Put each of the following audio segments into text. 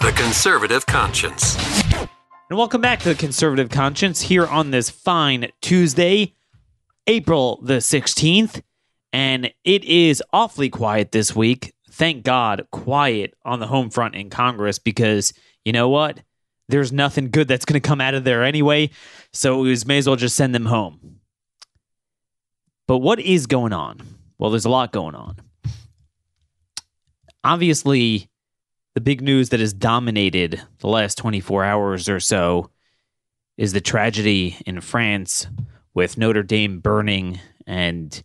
The Conservative Conscience. And welcome back to the Conservative Conscience here on this fine Tuesday, April the 16th. And it is awfully quiet this week. Thank God, quiet on the home front in Congress because you know what? There's nothing good that's going to come out of there anyway. So we may as well just send them home. But what is going on? Well, there's a lot going on. Obviously, the big news that has dominated the last 24 hours or so is the tragedy in France with Notre Dame burning and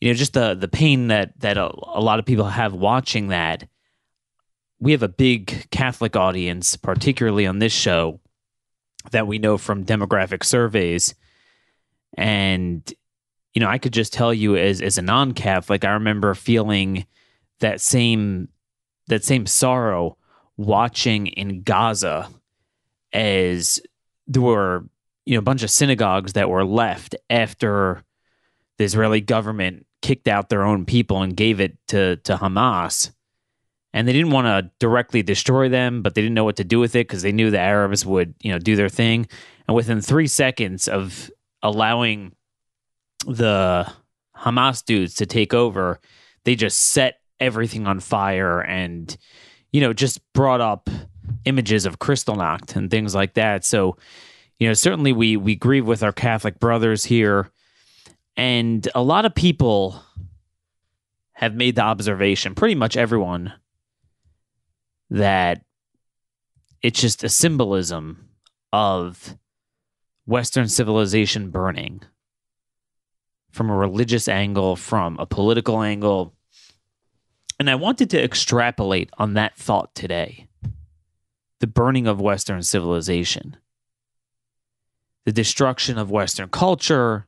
you know just the the pain that that a, a lot of people have watching that. We have a big Catholic audience particularly on this show that we know from demographic surveys. And you know I could just tell you as as a non-Catholic I remember feeling that same that same sorrow watching in Gaza as there were you know a bunch of synagogues that were left after the Israeli government kicked out their own people and gave it to to Hamas. And they didn't want to directly destroy them, but they didn't know what to do with it because they knew the Arabs would, you know, do their thing. And within three seconds of allowing the Hamas dudes to take over, they just set everything on fire and you know just brought up images of Kristallnacht and things like that. So, you know, certainly we we grieve with our Catholic brothers here, and a lot of people have made the observation, pretty much everyone, that it's just a symbolism of Western civilization burning from a religious angle, from a political angle, and I wanted to extrapolate on that thought today the burning of Western civilization, the destruction of Western culture,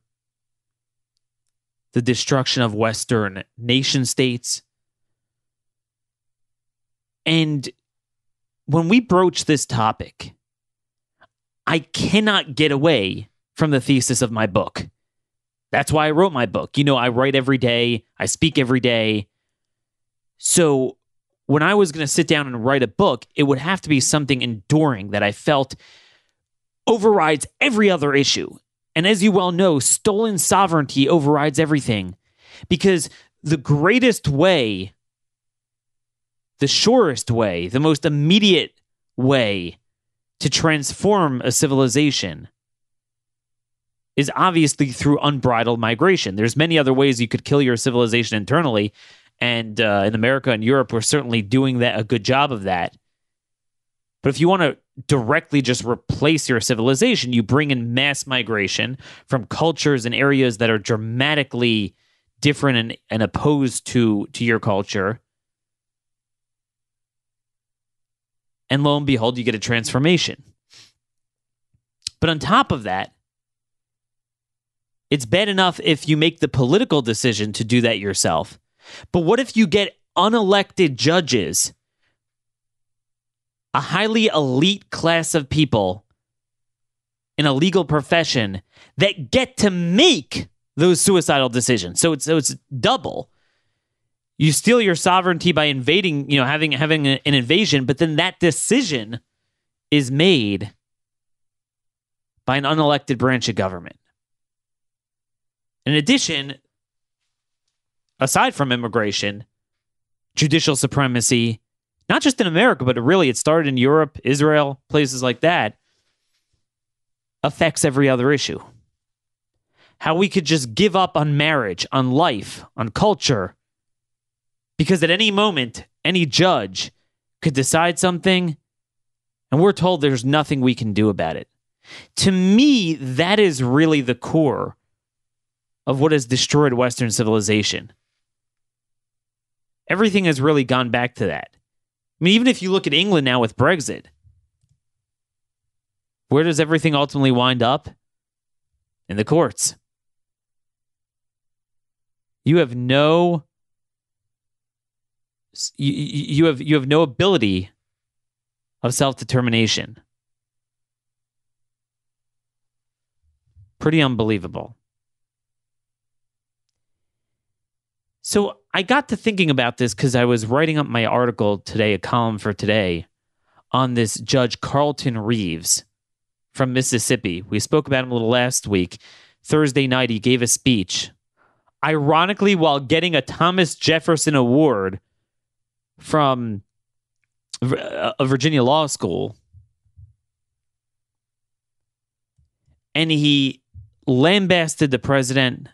the destruction of Western nation states. And when we broach this topic, I cannot get away from the thesis of my book. That's why I wrote my book. You know, I write every day, I speak every day. So when I was going to sit down and write a book, it would have to be something enduring that I felt overrides every other issue. And as you well know, stolen sovereignty overrides everything because the greatest way, the surest way, the most immediate way to transform a civilization is obviously through unbridled migration. There's many other ways you could kill your civilization internally, and uh, in America and Europe, we're certainly doing that a good job of that. But if you want to directly just replace your civilization, you bring in mass migration from cultures and areas that are dramatically different and, and opposed to to your culture. And lo and behold, you get a transformation. But on top of that, it's bad enough if you make the political decision to do that yourself. But what if you get unelected judges, a highly elite class of people in a legal profession that get to make those suicidal decisions? So it's so it's double. You steal your sovereignty by invading, you know, having having an invasion, but then that decision is made by an unelected branch of government. In addition, aside from immigration, judicial supremacy, not just in America, but really it started in Europe, Israel, places like that, affects every other issue. How we could just give up on marriage, on life, on culture, because at any moment, any judge could decide something, and we're told there's nothing we can do about it. To me, that is really the core of what has destroyed Western civilization everything has really gone back to that. I mean, even if you look at England now with Brexit, Where does everything ultimately wind up? In the courts. You have no you, you have you have no ability of self-determination. Pretty unbelievable. So I got to thinking about this because I was writing up my article today, a column for today, on this Judge Carlton Reeves from Mississippi. We spoke about him a little last week. Thursday night, he gave a speech, ironically, while getting a Thomas Jefferson Award from a uh, Virginia law school. And he lambasted the president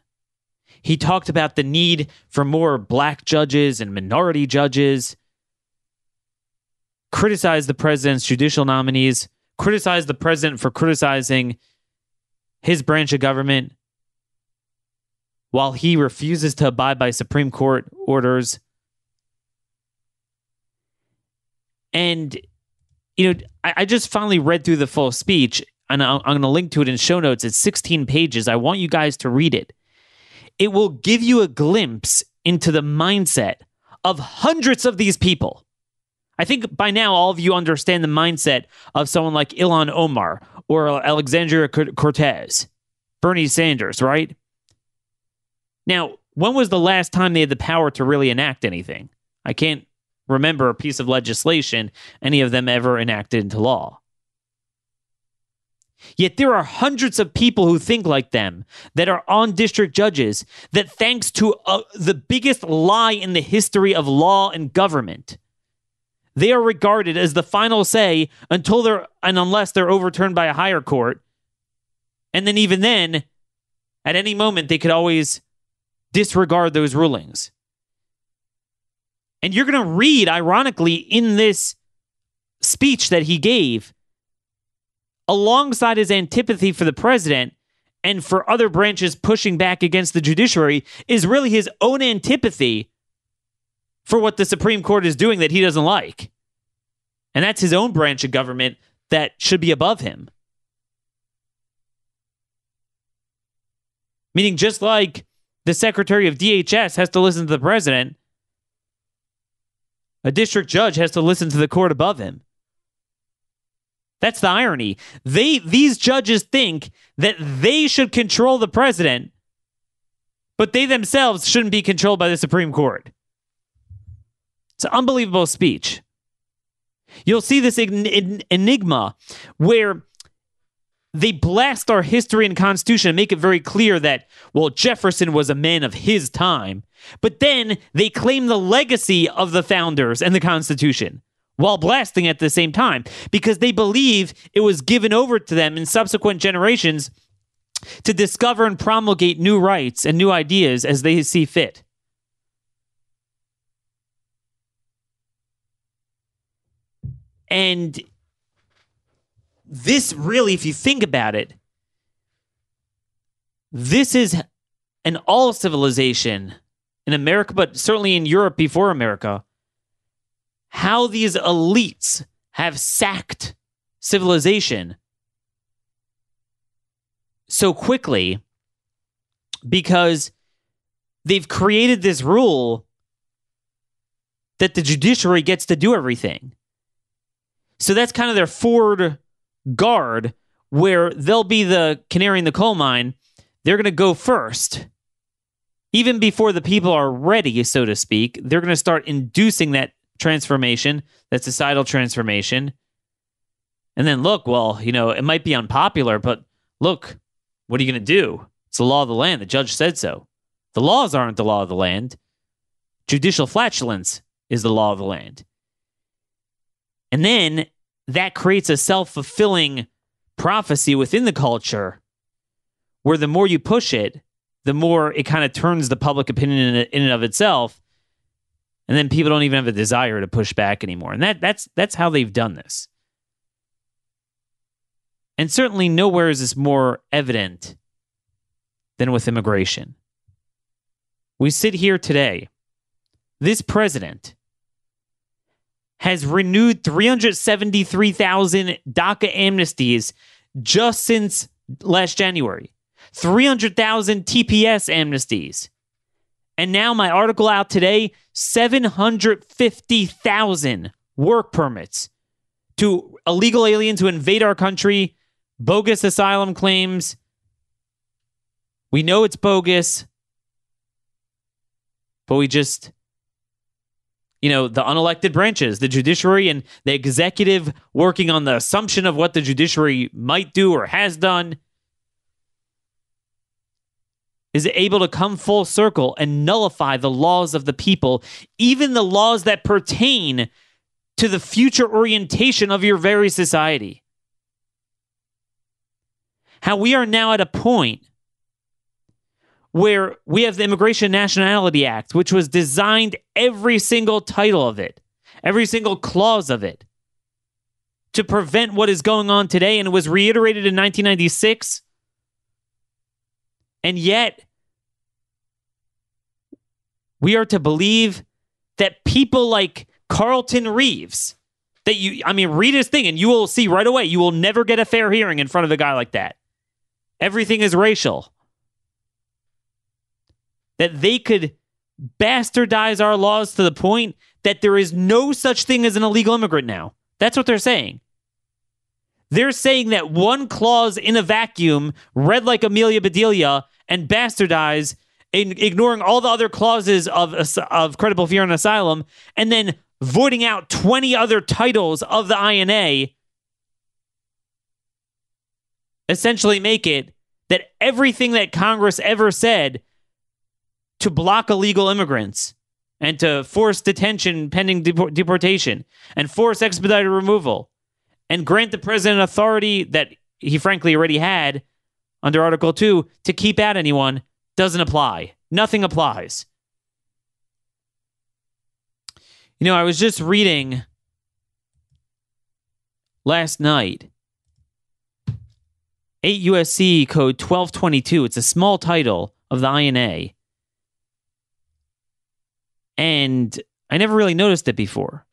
he talked about the need for more black judges and minority judges, criticized the president's judicial nominees, criticized the president for criticizing his branch of government while he refuses to abide by Supreme Court orders. And, you know, I, I just finally read through the full speech and I'm going to link to it in show notes. It's 16 pages. I want you guys to read it it will give you a glimpse into the mindset of hundreds of these people. I think by now all of you understand the mindset of someone like Ilhan Omar or Alexandria Cortez, Bernie Sanders, right? Now, when was the last time they had the power to really enact anything? I can't remember a piece of legislation any of them ever enacted into law. Yet there are hundreds of people who think like them that are on district judges that, thanks to uh, the biggest lie in the history of law and government, they are regarded as the final say until they're and unless they're overturned by a higher court. And then, even then, at any moment, they could always disregard those rulings. And you're going to read, ironically, in this speech that he gave alongside his antipathy for the president and for other branches pushing back against the judiciary, is really his own antipathy for what the Supreme Court is doing that he doesn't like. And that's his own branch of government that should be above him. Meaning, just like the secretary of DHS has to listen to the president, a district judge has to listen to the court above him. That's the irony. They these judges think that they should control the president, but they themselves shouldn't be controlled by the Supreme Court. It's an unbelievable speech. You'll see this enigma where they blast our history and constitution and make it very clear that, well, Jefferson was a man of his time. But then they claim the legacy of the founders and the Constitution while blasting at the same time because they believe it was given over to them in subsequent generations to discover and promulgate new rights and new ideas as they see fit. And this really, if you think about it, this is an all civilization in America, but certainly in Europe before America how these elites have sacked civilization so quickly because they've created this rule that the judiciary gets to do everything. So that's kind of their forward guard where they'll be the canary in the coal mine. They're going to go first. Even before the people are ready, so to speak, they're going to start inducing that transformation, that societal transformation. And then look, well, you know, it might be unpopular, but look, what are you going to do? It's the law of the land. The judge said so. The laws aren't the law of the land. Judicial flatulence is the law of the land. And then that creates a self fulfilling prophecy within the culture where the more you push it, the more it kind of turns the public opinion in and of itself and then people don't even have a desire to push back anymore. And that that's that's how they've done this. And certainly nowhere is this more evident than with immigration. We sit here today. This president has renewed 373,000 DACA amnesties just since last January. 300,000 TPS amnesties. And now my article out today 750,000 work permits to illegal aliens who invade our country, bogus asylum claims. We know it's bogus, but we just, you know, the unelected branches, the judiciary and the executive working on the assumption of what the judiciary might do or has done is able to come full circle and nullify the laws of the people, even the laws that pertain to the future orientation of your very society. How we are now at a point where we have the Immigration Nationality Act, which was designed every single title of it, every single clause of it, to prevent what is going on today. And it was reiterated in 1996. And yet, we are to believe that people like Carlton Reeves, that you, I mean, read his thing and you will see right away, you will never get a fair hearing in front of a guy like that. Everything is racial. That they could bastardize our laws to the point that there is no such thing as an illegal immigrant now. That's what they're saying. They're saying that one clause in a vacuum, read like Amelia Bedelia, and bastardize, ignoring all the other clauses of, of credible fear and asylum, and then voiding out 20 other titles of the INA, essentially make it that everything that Congress ever said to block illegal immigrants and to force detention pending deportation and force expedited removal and grant the president authority that he frankly already had under Article 2 to keep out anyone doesn't apply. Nothing applies. You know, I was just reading last night 8 USC code 1222. It's a small title of the INA. And I never really noticed it before.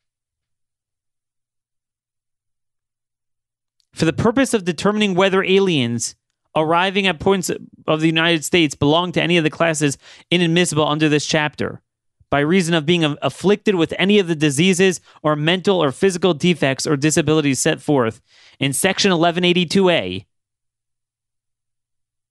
For the purpose of determining whether aliens arriving at points of the United States belong to any of the classes inadmissible under this chapter. By reason of being afflicted with any of the diseases or mental or physical defects or disabilities set forth in section 1182A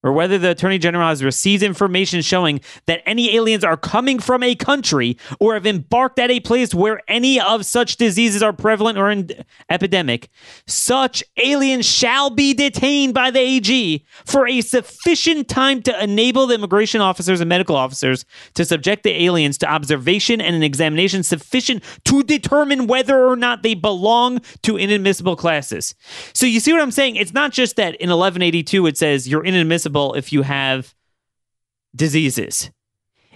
or whether the Attorney General has received information showing that any aliens are coming from a country or have embarked at a place where any of such diseases are prevalent or in epidemic, such aliens shall be detained by the AG for a sufficient time to enable the immigration officers and medical officers to subject the aliens to observation and an examination sufficient to determine whether or not they belong to inadmissible classes. So you see what I'm saying? It's not just that in 1182 it says you're inadmissible if you have diseases.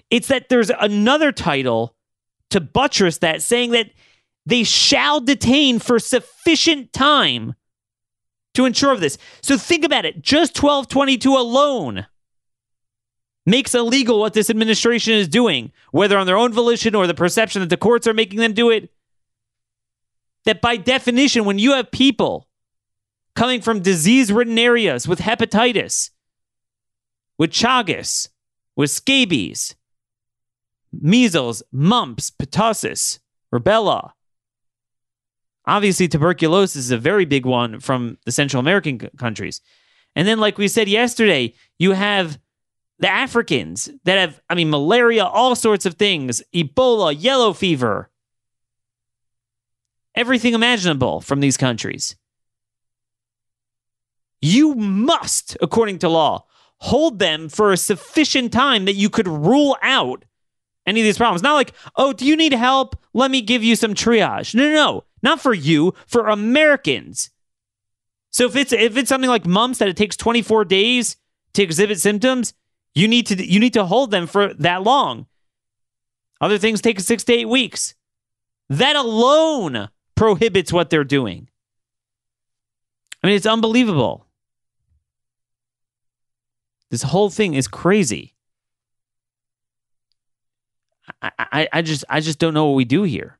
It's that there's another title to buttress that saying that they shall detain for sufficient time to ensure of this. So think about it. Just 1222 alone makes illegal what this administration is doing, whether on their own volition or the perception that the courts are making them do it. That by definition, when you have people coming from disease ridden areas with hepatitis, with Chagas, with scabies, measles, mumps, pertussis, rubella. Obviously, tuberculosis is a very big one from the Central American c- countries. And then, like we said yesterday, you have the Africans that have, I mean, malaria, all sorts of things, Ebola, yellow fever, everything imaginable from these countries. You must, according to law, hold them for a sufficient time that you could rule out any of these problems. Not like, oh, do you need help? Let me give you some triage. No, no, no. Not for you, for Americans. So if it's if it's something like mumps that it takes 24 days to exhibit symptoms, you need to you need to hold them for that long. Other things take 6 to 8 weeks. That alone prohibits what they're doing. I mean, it's unbelievable. This whole thing is crazy. I, I, I just I just don't know what we do here.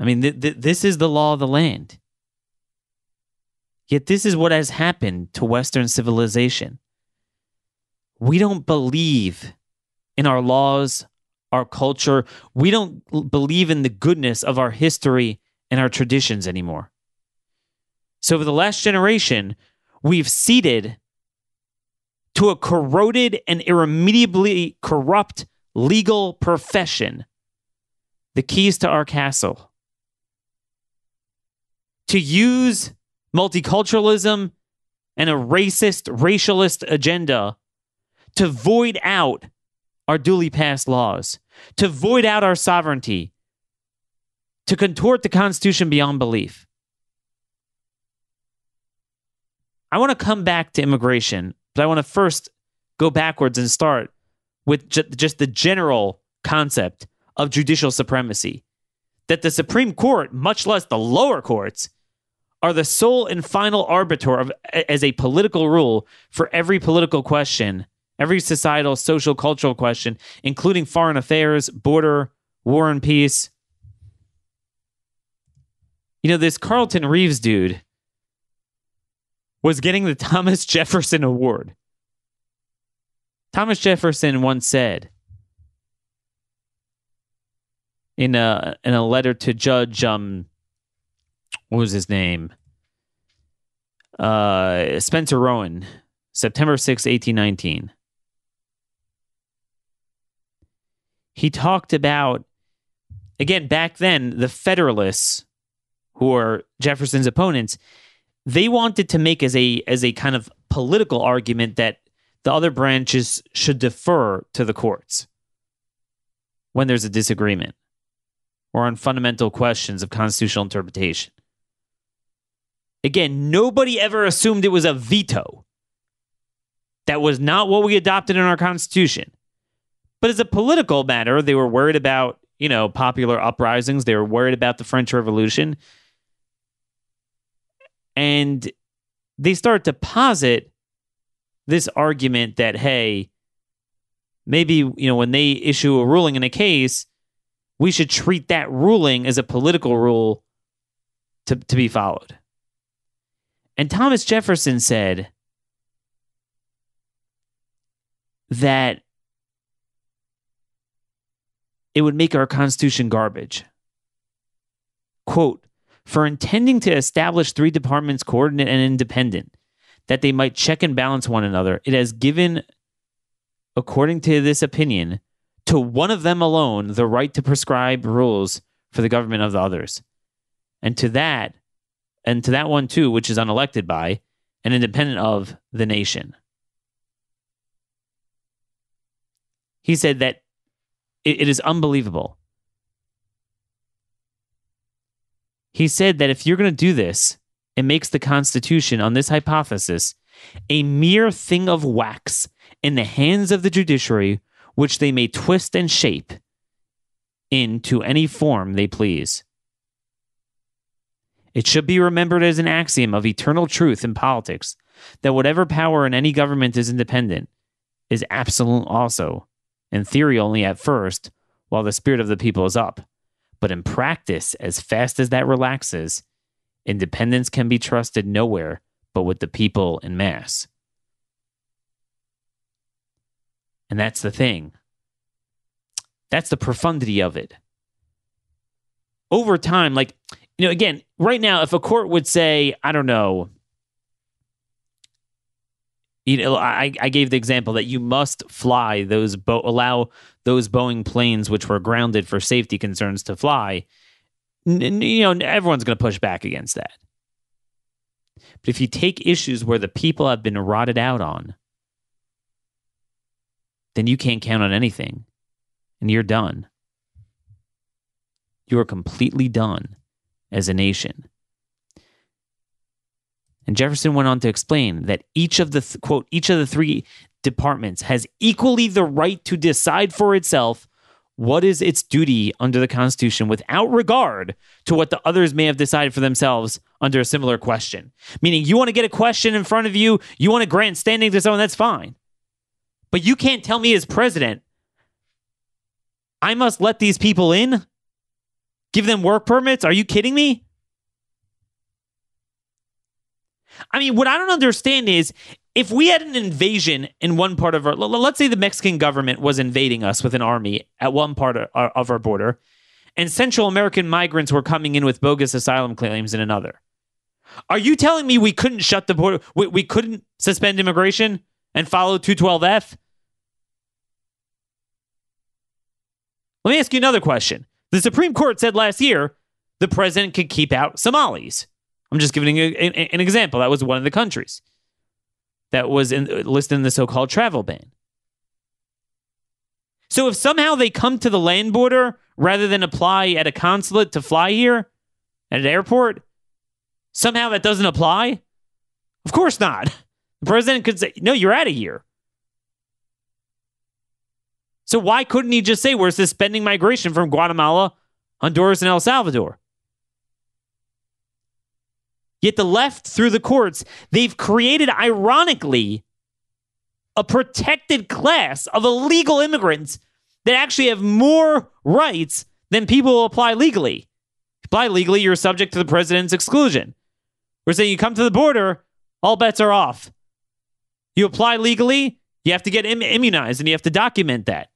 I mean, th- th- this is the law of the land. Yet this is what has happened to Western civilization. We don't believe in our laws, our culture. We don't believe in the goodness of our history and our traditions anymore. So, for the last generation, we've ceded to a corroded and irremediably corrupt legal profession the keys to our castle. To use multiculturalism and a racist, racialist agenda to void out our duly passed laws, to void out our sovereignty, to contort the Constitution beyond belief. I want to come back to immigration, but I want to first go backwards and start with ju- just the general concept of judicial supremacy. That the Supreme Court, much less the lower courts, are the sole and final arbiter of as a political rule for every political question, every societal, social, cultural question, including foreign affairs, border, war and peace. You know, this Carlton Reeves dude was getting the Thomas Jefferson Award. Thomas Jefferson once said in a in a letter to Judge um what was his name? Uh, Spencer Roane, September 6, 1819. He talked about, again, back then, the Federalists, who are Jefferson's opponents, they wanted to make as a as a kind of political argument that the other branches should defer to the courts when there's a disagreement or on fundamental questions of constitutional interpretation. Again, nobody ever assumed it was a veto. That was not what we adopted in our Constitution. But as a political matter, they were worried about, you know, popular uprisings. They were worried about the French Revolution. And they start to posit this argument that, hey, maybe, you know, when they issue a ruling in a case, we should treat that ruling as a political rule to, to be followed. And Thomas Jefferson said that it would make our Constitution garbage. Quote, for intending to establish three departments coordinate and independent, that they might check and balance one another, it has given, according to this opinion, to one of them alone the right to prescribe rules for the government of the others. And to that, and to that one too, which is unelected by and independent of the nation. He said that it, it is unbelievable. He said that if you're going to do this, it makes the Constitution, on this hypothesis, a mere thing of wax in the hands of the judiciary, which they may twist and shape into any form they please. It should be remembered as an axiom of eternal truth in politics that whatever power in any government is independent is absolute also, in theory only at first, while the spirit of the people is up. But in practice, as fast as that relaxes, independence can be trusted nowhere but with the people in mass. And that's the thing. That's the profundity of it. Over time, like you know, again, right now, if a court would say, I don't know, you know, I, I gave the example that you must fly those Bo- allow those Boeing planes which were grounded for safety concerns to fly. N- you know, everyone's going to push back against that. But if you take issues where the people have been rotted out on, then you can't count on anything, and you're done. You are completely done as a nation. And Jefferson went on to explain that each of the th- quote each of the three departments has equally the right to decide for itself what is its duty under the Constitution without regard to what the others may have decided for themselves under a similar question. Meaning, you want to get a question in front of you, you want to grant standing to someone, that's fine. But you can't tell me as president, I must let these people in Give them work permits? Are you kidding me? I mean, what I don't understand is if we had an invasion in one part of our, let's say the Mexican government was invading us with an army at one part of our, of our border, and Central American migrants were coming in with bogus asylum claims in another. Are you telling me we couldn't shut the border? We, we couldn't suspend immigration and follow 212F? Let me ask you another question. The Supreme Court said last year the president could keep out Somalis. I'm just giving you an example. That was one of the countries that was in, listed in the so called travel ban. So if somehow they come to the land border rather than apply at a consulate to fly here at an airport, somehow that doesn't apply? Of course not. The president could say, no, you're out of here. So why couldn't he just say we're suspending migration from Guatemala, Honduras, and El Salvador? Yet the left, through the courts, they've created, ironically, a protected class of illegal immigrants that actually have more rights than people who apply legally. Apply legally, you're subject to the president's exclusion. We're saying you come to the border, all bets are off. You apply legally, you have to get Im- immunized and you have to document that.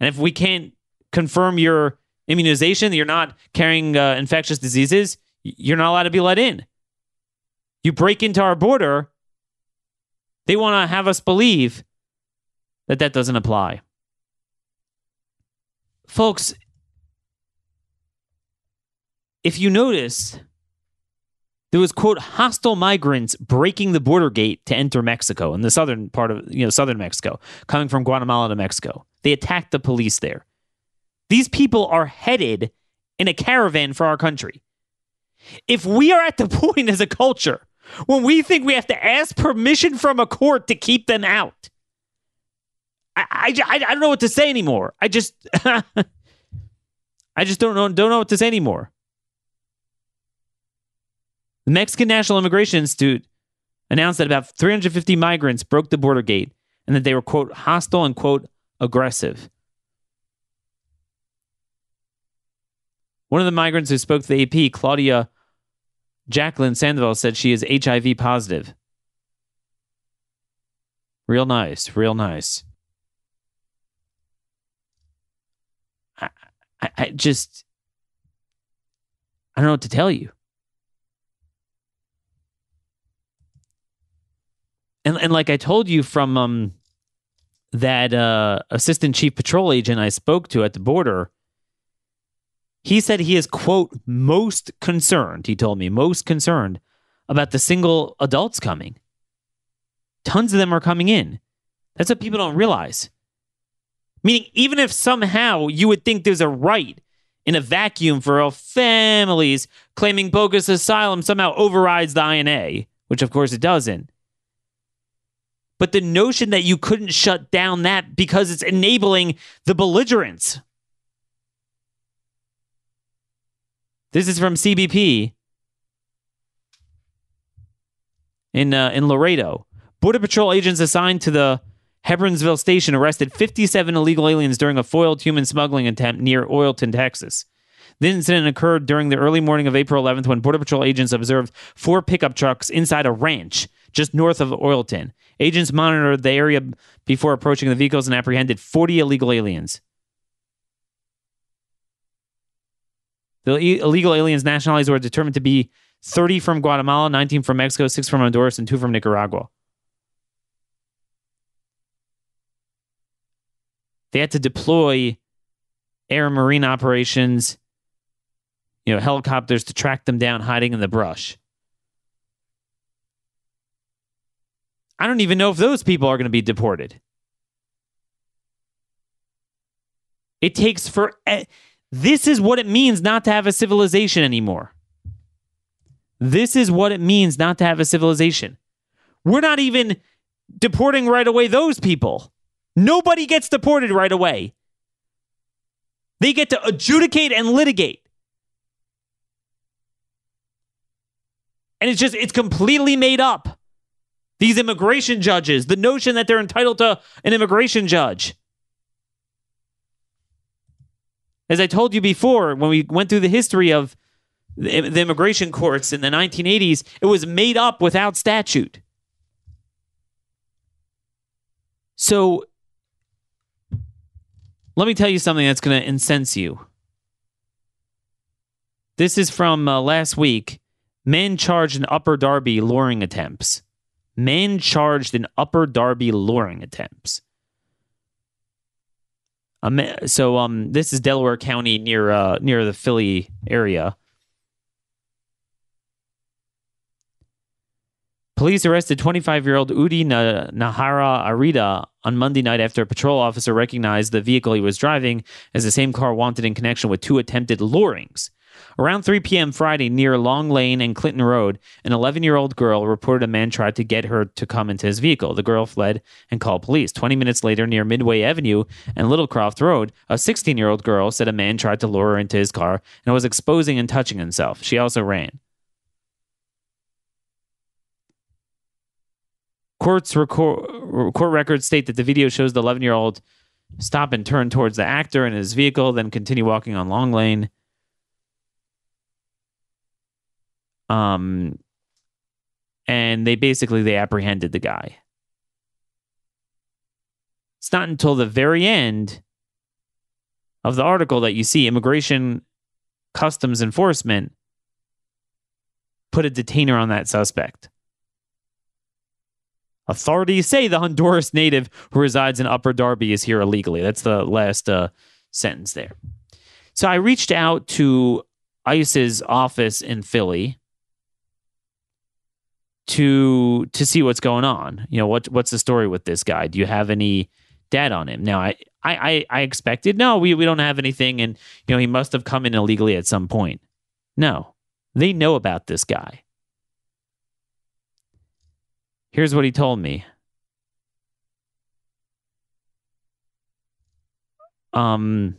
And if we can't confirm your immunization, you're not carrying uh, infectious diseases, you're not allowed to be let in. You break into our border, they want to have us believe that that doesn't apply. Folks, if you notice, there was quote hostile migrants breaking the border gate to enter Mexico in the southern part of you know southern Mexico, coming from Guatemala to Mexico. They attacked the police there. These people are headed in a caravan for our country. If we are at the point as a culture when we think we have to ask permission from a court to keep them out, I, I, I, don't know what to say anymore. I just I just don't know don't know what to say anymore. The Mexican National Immigration Institute announced that about 350 migrants broke the border gate and that they were quote hostile and quote aggressive. One of the migrants who spoke to the AP, Claudia Jacqueline Sandoval, said she is HIV positive. Real nice, real nice. I, I, I just, I don't know what to tell you. And, and like I told you from um, that uh, assistant chief patrol agent I spoke to at the border, he said he is, quote, most concerned, he told me, most concerned about the single adults coming. Tons of them are coming in. That's what people don't realize. Meaning, even if somehow you would think there's a right in a vacuum for all families claiming bogus asylum somehow overrides the INA, which of course it doesn't. But the notion that you couldn't shut down that because it's enabling the belligerents This is from CBP in uh, in Laredo. Border Patrol agents assigned to the Hebbronville station arrested 57 illegal aliens during a foiled human smuggling attempt near Oilton, Texas. The incident occurred during the early morning of April 11th when Border Patrol agents observed four pickup trucks inside a ranch just north of Oilton. Agents monitored the area before approaching the vehicles and apprehended 40 illegal aliens. The illegal aliens' nationalities were determined to be 30 from Guatemala, 19 from Mexico, 6 from Honduras, and 2 from Nicaragua. They had to deploy air and marine operations, you know, helicopters to track them down hiding in the brush. I don't even know if those people are going to be deported. It takes for this is what it means not to have a civilization anymore. This is what it means not to have a civilization. We're not even deporting right away those people. Nobody gets deported right away. They get to adjudicate and litigate. And it's just, it's completely made up. These immigration judges, the notion that they're entitled to an immigration judge. As I told you before, when we went through the history of the, immigration courts in the 1980s, it was made up without statute. So let me tell you something that's going to incense you. This is from uh, last week. Men charged in Upper Darby luring attempts. Men charged in Upper Darby luring attempts. Um, so um, this is Delaware County near uh, near the Philly area. Police arrested 25 year old Udi Nahara Arida on Monday night after a patrol officer recognized the vehicle he was driving as the same car wanted in connection with two attempted lurings. Around 3 p.m. Friday, near Long Lane and Clinton Road, an 11 year old girl reported a man tried to get her to come into his vehicle. The girl fled and called police. 20 minutes later, near Midway Avenue and Littlecroft Road, a 16 year old girl said a man tried to lure her into his car and was exposing and touching himself. She also ran. Courts record, court records state that the video shows the 11 year old stop and turn towards the actor in his vehicle, then continue walking on Long Lane. Um, and they basically they apprehended the guy. It's not until the very end of the article that you see immigration customs enforcement put a detainer on that suspect. Authorities say the Honduras native who resides in Upper Darby is here illegally. That's the last uh, sentence there. So I reached out to ICE's office in Philly to to see what's going on. You know, what what's the story with this guy? Do you have any data on him? Now, I I I expected no, we we don't have anything, and you know he must have come in illegally at some point. No, they know about this guy. Here's what he told me. Um,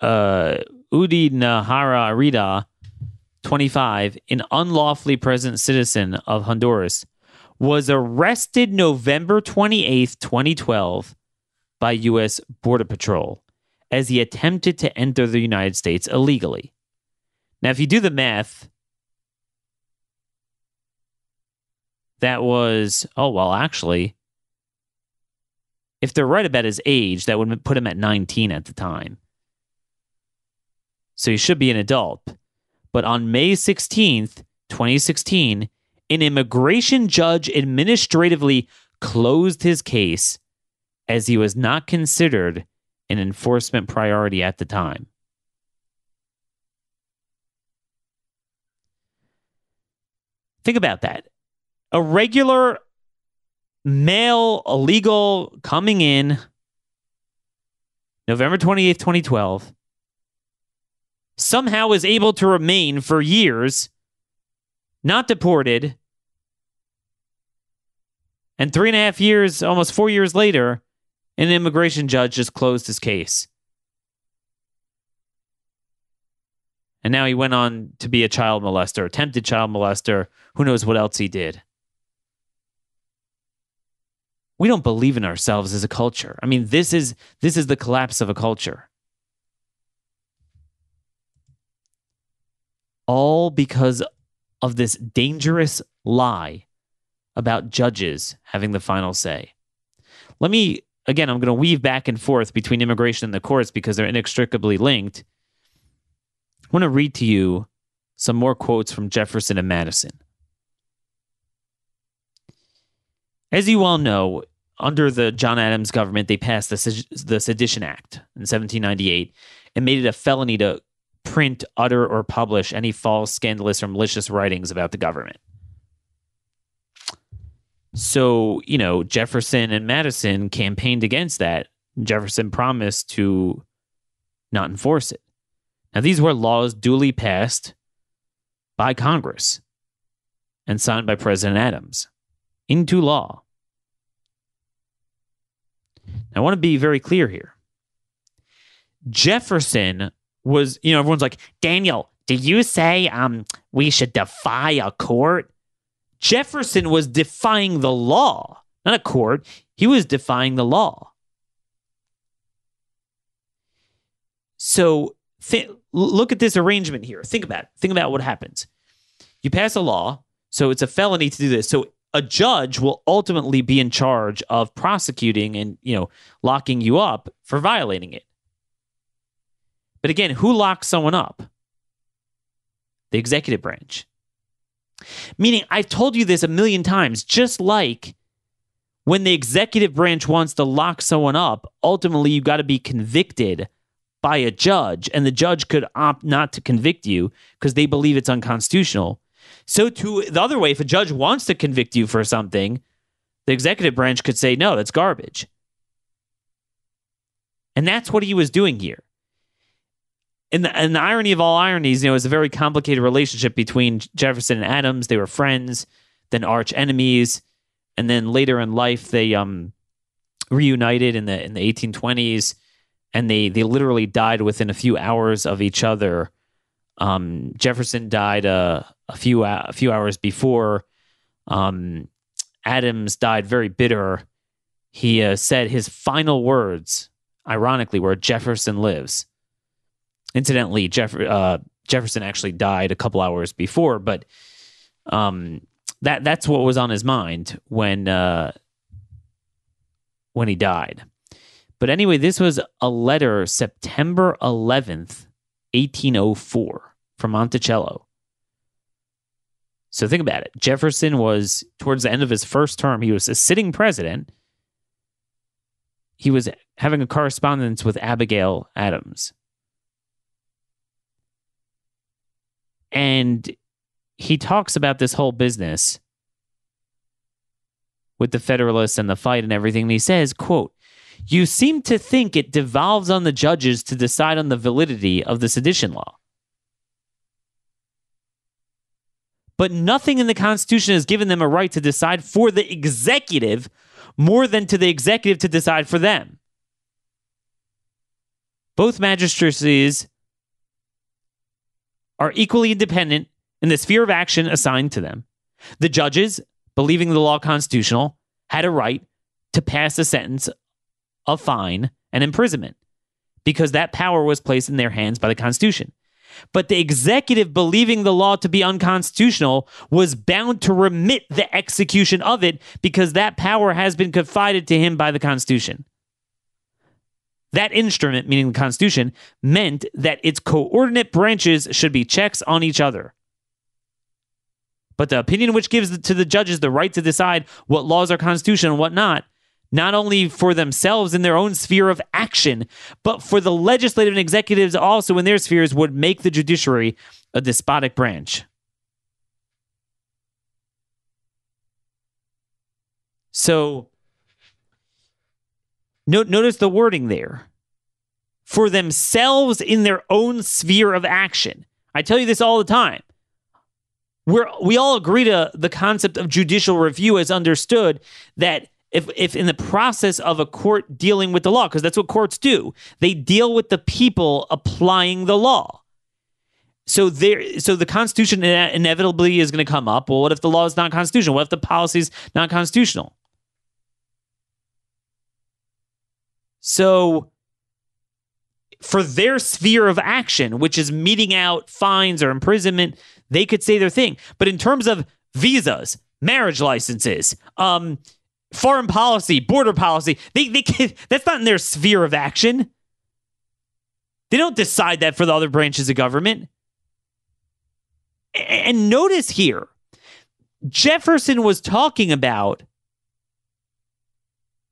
uh, Udi Nahara Arida, 25, an unlawfully present citizen of Honduras, was arrested November 28, 2012, by U.S. Border Patrol as he attempted to enter the United States illegally. Now, if you do the math, that was, oh, well, actually, if they're right about his age, that would put him at 19 at the time. So he should be an adult. But on May 16th, 2016, an immigration judge administratively closed his case as he was not considered an enforcement priority at the time. Think about that a regular male illegal coming in November 28th, 2012, somehow is able to remain for years, not deported. And three and a half years, almost four years later, an immigration judge just closed his case. And now he went on to be a child molester, attempted child molester. Who knows what else he did? we don't believe in ourselves as a culture. I mean, this is this is the collapse of a culture. All because of this dangerous lie about judges having the final say. Let me again, I'm going to weave back and forth between immigration and the courts because they're inextricably linked. I want to read to you some more quotes from Jefferson and Madison. As you all know, under the John Adams government, they passed the, Sedition Act in 1798 and made it a felony to print, utter, or publish any false, scandalous, or malicious writings about the government. So, you know, Jefferson and Madison campaigned against that. Jefferson promised to not enforce it. Now, these were laws duly passed by Congress and signed by President Adams into law. I want to be very clear here. Jefferson was, you know, everyone's like, Daniel, do you say um we should defy a court? Jefferson was defying the law, not a court. He was defying the law. So th- look at this arrangement here. Think about it. Think about what happens. You pass a law, so it's a felony to do this. So a judge will ultimately be in charge of prosecuting and you know locking you up for violating it. But again, who locks someone up? The executive branch. Meaning, I've told you this a million times, just like when the executive branch wants to lock someone up, ultimately you got to be convicted by a judge, and the judge could opt not to convict you because they believe it's unconstitutional. So, to the other way, if a judge wants to convict you for something, the executive branch could say, no, that's garbage. And that's what he was doing here. And the, and the irony of all ironies, you know, is a very complicated relationship between Jefferson and Adams. They were friends, then arch enemies, and then later in life they um reunited in the in the 1820s, and they they literally died within a few hours of each other. Um, Jefferson died uh, a few a few hours before. Um, Adams died very bitter. He uh, said his final words, ironically, were "Jefferson lives." Incidentally, Jeff, uh, Jefferson actually died a couple hours before, but um, that that's what was on his mind when uh, when he died. But anyway, this was a letter September 11th, 1804 from Monticello. So think about it. Jefferson was towards the end of his first term, he was a sitting president. He was having a correspondence with Abigail Adams. And he talks about this whole business with the Federalists and the fight and everything. And he says, quote, you seem to think it devolves on the judges to decide on the validity of the sedition law. But nothing in the Constitution has given them a right to decide for the executive more than to the executive to decide for them. Both magistracies are equally independent in the sphere of action assigned to them. The judges, believing the law constitutional, had a right to pass a sentence of fine and imprisonment because that power was placed in their hands by the Constitution. But the executive, believing the law to be unconstitutional, was bound to remit the execution of it because that power has been confided to him by the Constitution. That instrument, meaning the Constitution, meant that its coordinate branches should be checks on each other. But the opinion which gives to the judges the right to decide what laws are constitutional and what not, not only for themselves in their own sphere of action, but for the legislative and executives also in their spheres, would make the judiciary a despotic branch. So Note, notice the wording there. For themselves in their own sphere of action. I tell you this all the time. We're, we all agree to the concept of judicial review as understood that if, if in the process of a court dealing with the law, because that's what courts do, they deal with the people applying the law. So there, so the Constitution inevitably is going to come up. Well, what if the law is not constitutional? What if the policy is not constitutional? So, for their sphere of action, which is meting out fines or imprisonment, they could say their thing. But in terms of visas, marriage licenses, um, foreign policy, border policy, they, they can, that's not in their sphere of action. They don't decide that for the other branches of government. And notice here, Jefferson was talking about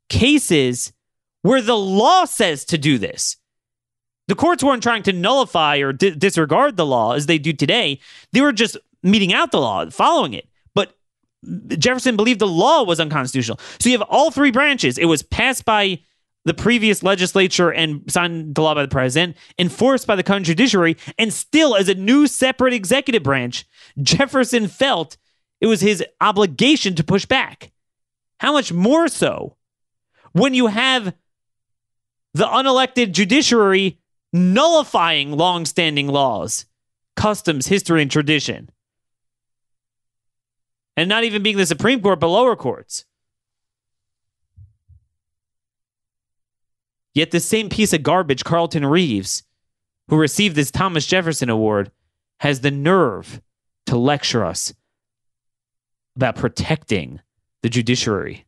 cases where the law says to do this. The courts weren't trying to nullify or di- disregard the law as they do today. They were just meting out the law, following it. But Jefferson believed the law was unconstitutional. So you have all three branches. It was passed by the previous legislature and signed into law by the president, enforced by the judiciary, and still, as a new separate executive branch, Jefferson felt it was his obligation to push back. How much more so when you have the unelected judiciary nullifying long-standing laws, customs, history, and tradition. And not even being the Supreme Court, but lower courts. Yet the same piece of garbage, Carlton Reeves, who received this Thomas Jefferson Award, has the nerve to lecture us about protecting the judiciary.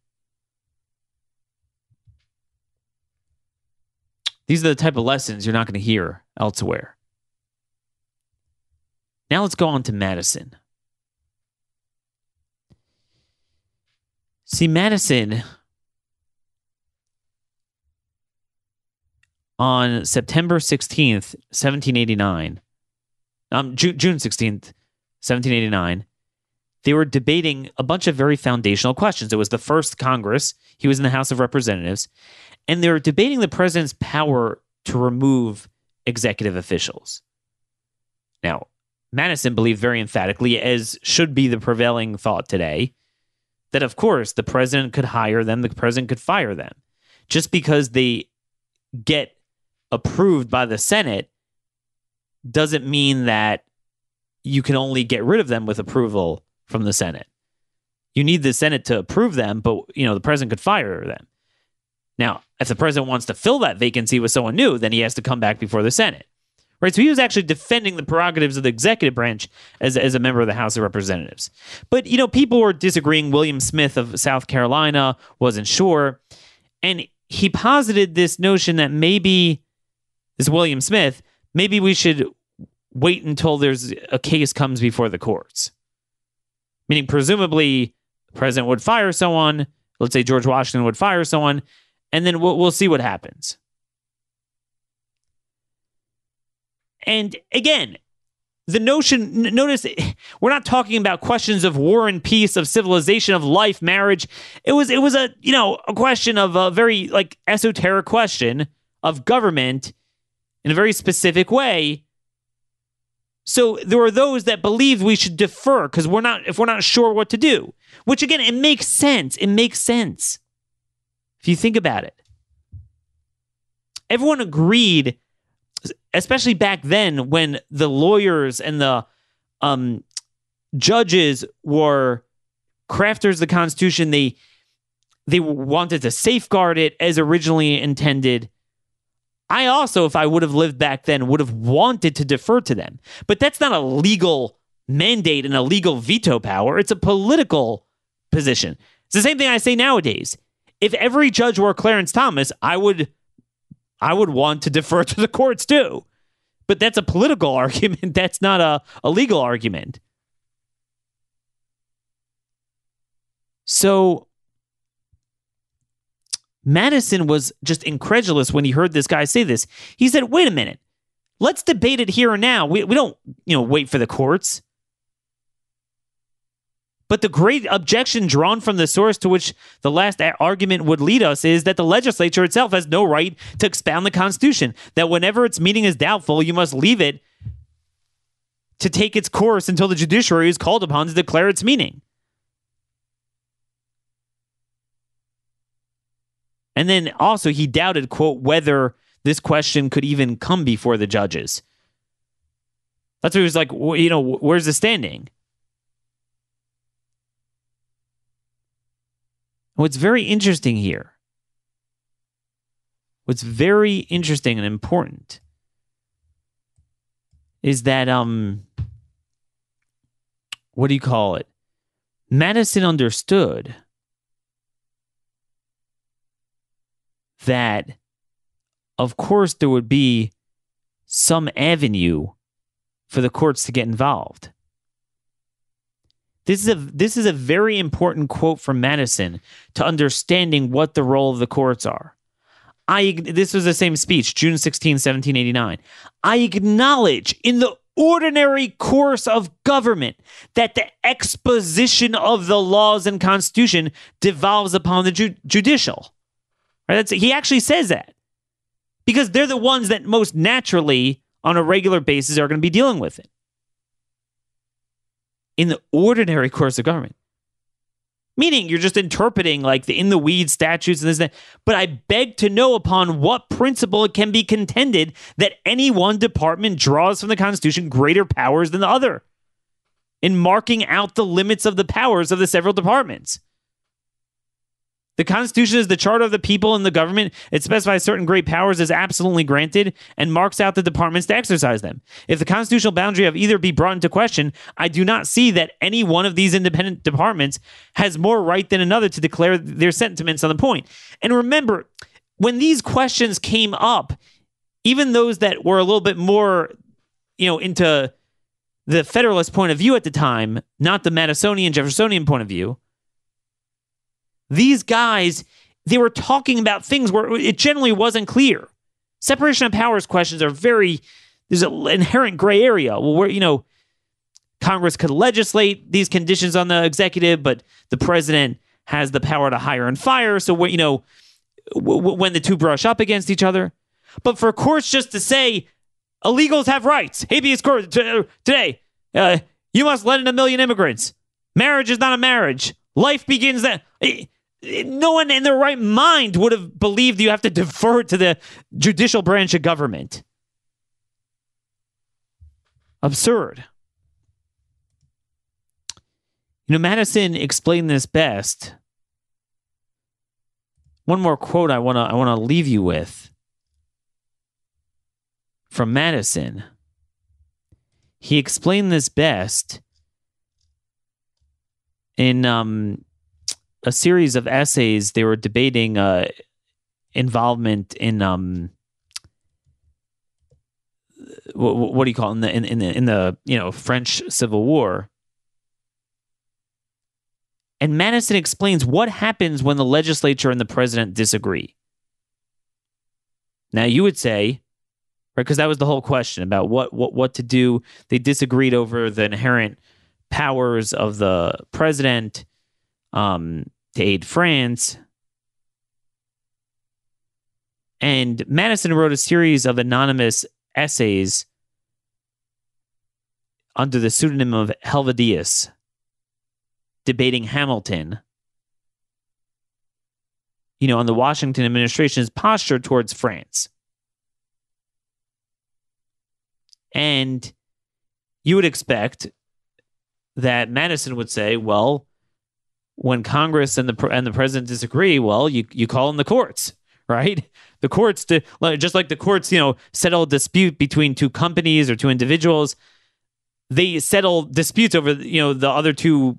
These are the type of lessons you're not going to hear elsewhere. Now let's go on to Madison. See, Madison on September 16th, 1789, um, June, June 16th, 1789, they were debating a bunch of very foundational questions. It was the first Congress. He was in the House of Representatives. And they're debating the president's power to remove executive officials. Now, Madison believed very emphatically, as should be the prevailing thought today, that of course the president could hire them, the president could fire them. Just because they get approved by the Senate doesn't mean that you can only get rid of them with approval from the Senate. You need the Senate to approve them, but you know the president could fire them. Now, if the president wants to fill that vacancy with someone new, then he has to come back before the Senate. Right? So he was actually defending the prerogatives of the executive branch as, as a member of the House of Representatives. But, you know, people were disagreeing. William Smith of South Carolina wasn't sure. And he posited this notion that maybe, this William Smith, maybe we should wait until there's a case comes before the courts. Meaning, presumably, the president would fire someone. Let's say George Washington would fire someone, and then we'll, we'll see what happens. And again, the notion notice we're not talking about questions of war and peace of civilization of life marriage. It was it was a you know a question of a very like esoteric question of government in a very specific way. So there were those that believed we should defer because we're not if we're not sure what to do which again it makes sense. It makes sense if you think about it. Everyone agreed, especially back then when the lawyers and the um, judges were crafters of the Constitution. They they wanted to safeguard it as originally intended. I also, if I would have lived back then, would have wanted to defer to them. But that's not a legal mandate and a legal veto power. It's a political position. It's the same thing I say nowadays if every judge were Clarence Thomas, I would I would want to defer to the courts too. But that's a political argument. That's not a, a legal argument. So Madison was just incredulous when he heard this guy say this. He said, wait a minute. Let's debate it here and now. We, we don't, you know, wait for the courts. But the great objection drawn from the source to which the last argument would lead us is that the legislature itself has no right to expound the Constitution, that whenever its meaning is doubtful, you must leave it to take its course until the judiciary is called upon to declare its meaning. And then also, he doubted, quote, whether this question could even come before the judges. That's what he was like, you know, where's the standing? What's very interesting here, what's very interesting and important is that um what do you call it? Madison understood that of course there would be some avenue for the courts to get involved. This is a this is a very important quote from Madison to understanding what the role of the courts are. I this was the same speech, June 16, 1789. I acknowledge in the ordinary course of government that the exposition of the laws and constitution devolves upon the ju- judicial. Right? That's, he actually says that because they're the ones that most naturally on a regular basis are going to be dealing with it in the ordinary course of government. Meaning you're just interpreting like the in the weeds statutes and this and that. But I beg to know upon what principle it can be contended that any one department draws from the Constitution greater powers than the other in marking out the limits of the powers of the several departments. The Constitution is the charter of the people and the government. It specifies certain great powers as absolutely granted and marks out the departments to exercise them. If the constitutional boundary of either be brought into question, I do not see that any one of these independent departments has more right than another to declare their sentiments on the point. And remember, when these questions came up, even those that were a little bit more, you know, into the Federalist point of view at the time, not the Madisonian Jeffersonian point of view, these guys, they were talking about things where it generally wasn't clear. Separation of powers questions are very, there's an inherent gray area. Well, where, you know, Congress could legislate these conditions on the executive, but the president has the power to hire and fire. So, you know, when the two brush up against each other. But for courts just to say illegals have rights, habeas corpus today, uh, you must let in a million immigrants. Marriage is not a marriage. Life begins that no one in their right mind would have believed you have to defer to the judicial branch of government. Absurd. You know, Madison explained this best. One more quote I want to I want to leave you with from Madison. He explained this best in um a series of essays. They were debating uh, involvement in um, what, what, do you call it? in the in, in the in the you know French Civil War. And Madison explains what happens when the legislature and the president disagree. Now you would say, right, because that was the whole question about what what what to do. They disagreed over the inherent powers of the president um, to aid France. And Madison wrote a series of anonymous essays under the pseudonym of Helvidius, debating Hamilton, you know, on the Washington administration's posture towards France. And you would expect that Madison would say, well, when Congress and the and the president disagree, well, you you call in the courts, right? The courts to just like the courts, you know, settle a dispute between two companies or two individuals. They settle disputes over, you know, the other two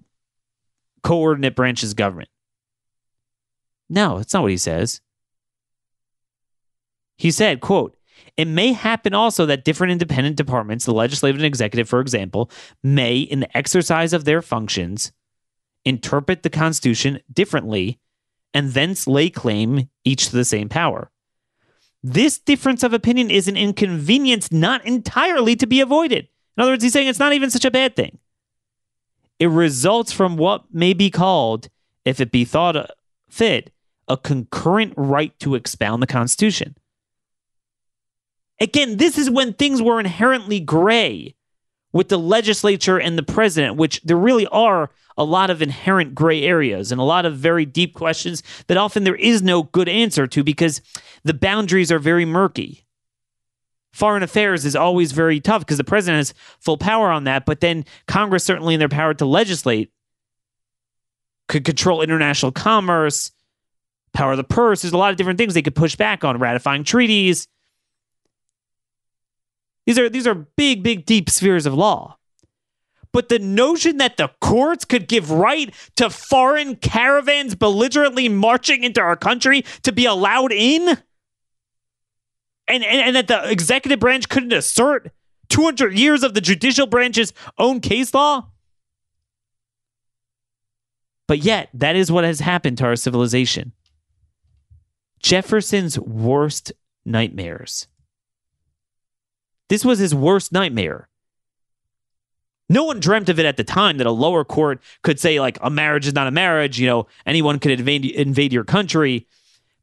coordinate branches of government. No, that's not what he says. He said, quote, it may happen also that different independent departments, the legislative and executive, for example, may, in the exercise of their functions, interpret the Constitution differently and thence lay claim each to the same power. This difference of opinion is an inconvenience not entirely to be avoided. In other words, he's saying it's not even such a bad thing. It results from what may be called, if it be thought fit, a concurrent right to expound the Constitution. Again, this is when things were inherently gray with the legislature and the president, which there really are a lot of inherent gray areas and a lot of very deep questions that often there is no good answer to because the boundaries are very murky. Foreign affairs is always very tough because the president has full power on that, but then Congress, certainly in their power to legislate, could control international commerce, power of the purse. There's a lot of different things they could push back on, ratifying treaties. These are these are big, big, deep spheres of law. But the notion that the courts could give right to foreign caravans belligerently marching into our country to be allowed in, and, and, and that the executive branch couldn't assert 200 years of the judicial branch's own case law. But yet, that is what has happened to our civilization. Jefferson's worst nightmares this was his worst nightmare. No one dreamt of it at the time that a lower court could say, like, a marriage is not a marriage. You know, anyone could invade, invade your country.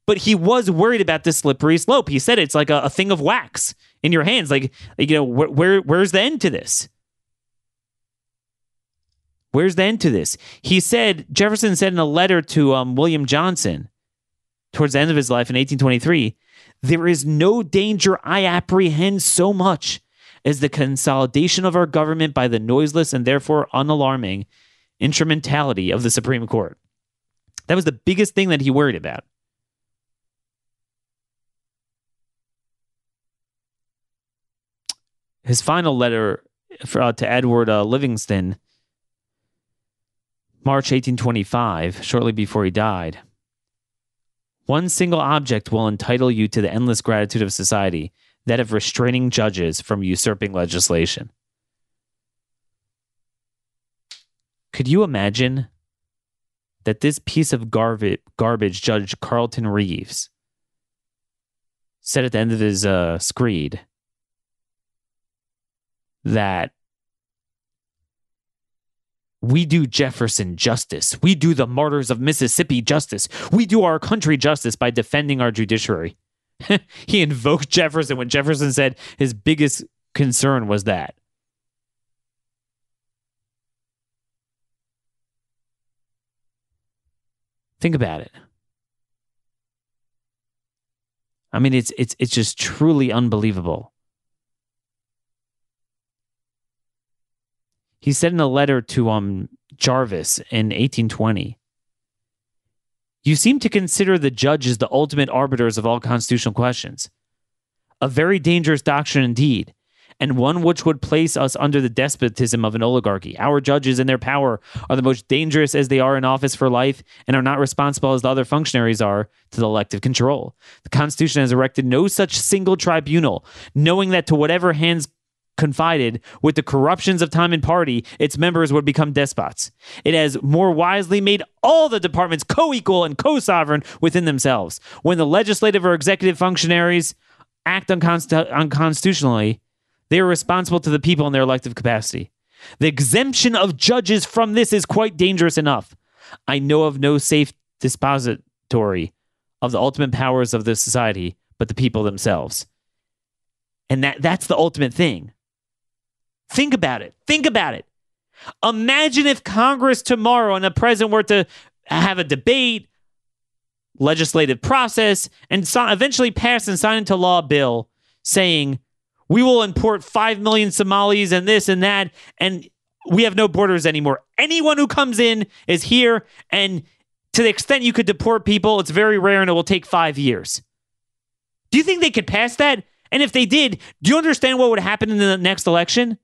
But he was worried about this slippery slope. He said it's like a, a thing of wax in your hands. Like, you know, wh- where where's the end to this? Where's the end to this? He said, Jefferson said in a letter to um, William Johnson towards the end of his life in 1823 there is no danger I apprehend so much as the consolidation of our government by the noiseless and therefore unalarming instrumentality of the Supreme Court. That was the biggest thing that he worried about. His final letter for, uh, to Edward uh, Livingston, March 1825, shortly before he died. One single object will entitle you to the endless gratitude of society, that of restraining judges from usurping legislation. Could you imagine that this piece of garbage, garbage Judge Carlton Reeves said at the end of his uh, screed that we do Jefferson justice. We do the martyrs of Mississippi justice. We do our country justice by defending our judiciary. he invoked Jefferson when Jefferson said his biggest concern was that. Think about it. I mean, it's it's it's just truly unbelievable. He said in a letter to um Jarvis in 1820, "You seem to consider the judges the ultimate arbiters of all constitutional questions. A very dangerous doctrine indeed." and one which would place us under the despotism of an oligarchy. Our judges and their power are the most dangerous as they are in office for life and are not responsible as the other functionaries are to the elective control. The Constitution has erected no such single tribunal, knowing that to whatever hands confided with the corruptions of time and party, its members would become despots. It has more wisely made all the departments co equal and co sovereign within themselves. When the legislative or executive functionaries act unconst- unconstitutionally, they are responsible to the people in their elective capacity. The exemption of judges from this is quite dangerous enough. I know of no safe dispository of the ultimate powers of the society but the people themselves. And that, that's the ultimate thing. Think about it. Think about it. Imagine if Congress tomorrow and the president were to have a debate, legislative process, and so eventually pass and sign into law a bill saying we will import 5 million Somalis and this and that. And we have no borders anymore. Anyone who comes in is here. And to the extent you could deport people, it's very rare and it will take five years. Do you think they could pass that? And if they did, do you understand what would happen in the next election?